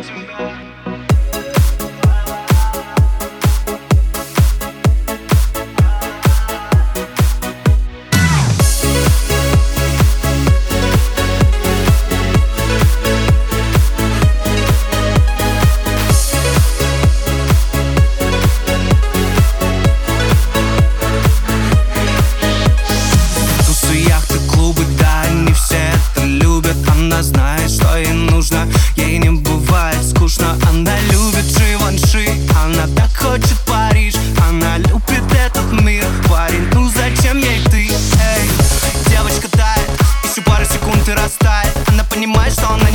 Thank you.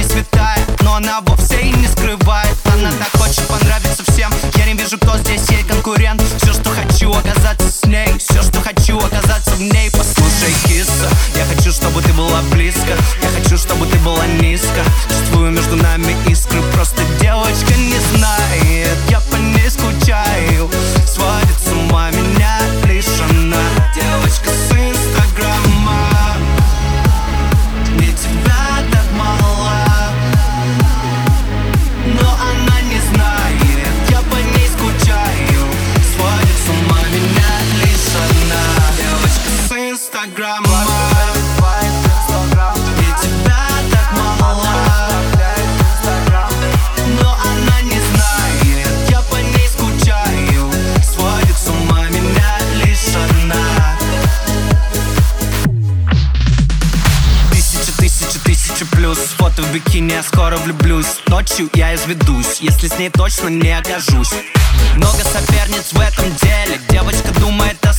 не светает Но она вовсе и не скрывает. Она так хочет понравиться всем. Я не вижу, кто здесь ей конкурент. тысячи плюс. Фото в бикини, я скоро влюблюсь. Ночью я изведусь, если с ней точно не окажусь. Много соперниц в этом деле. Девочка думает о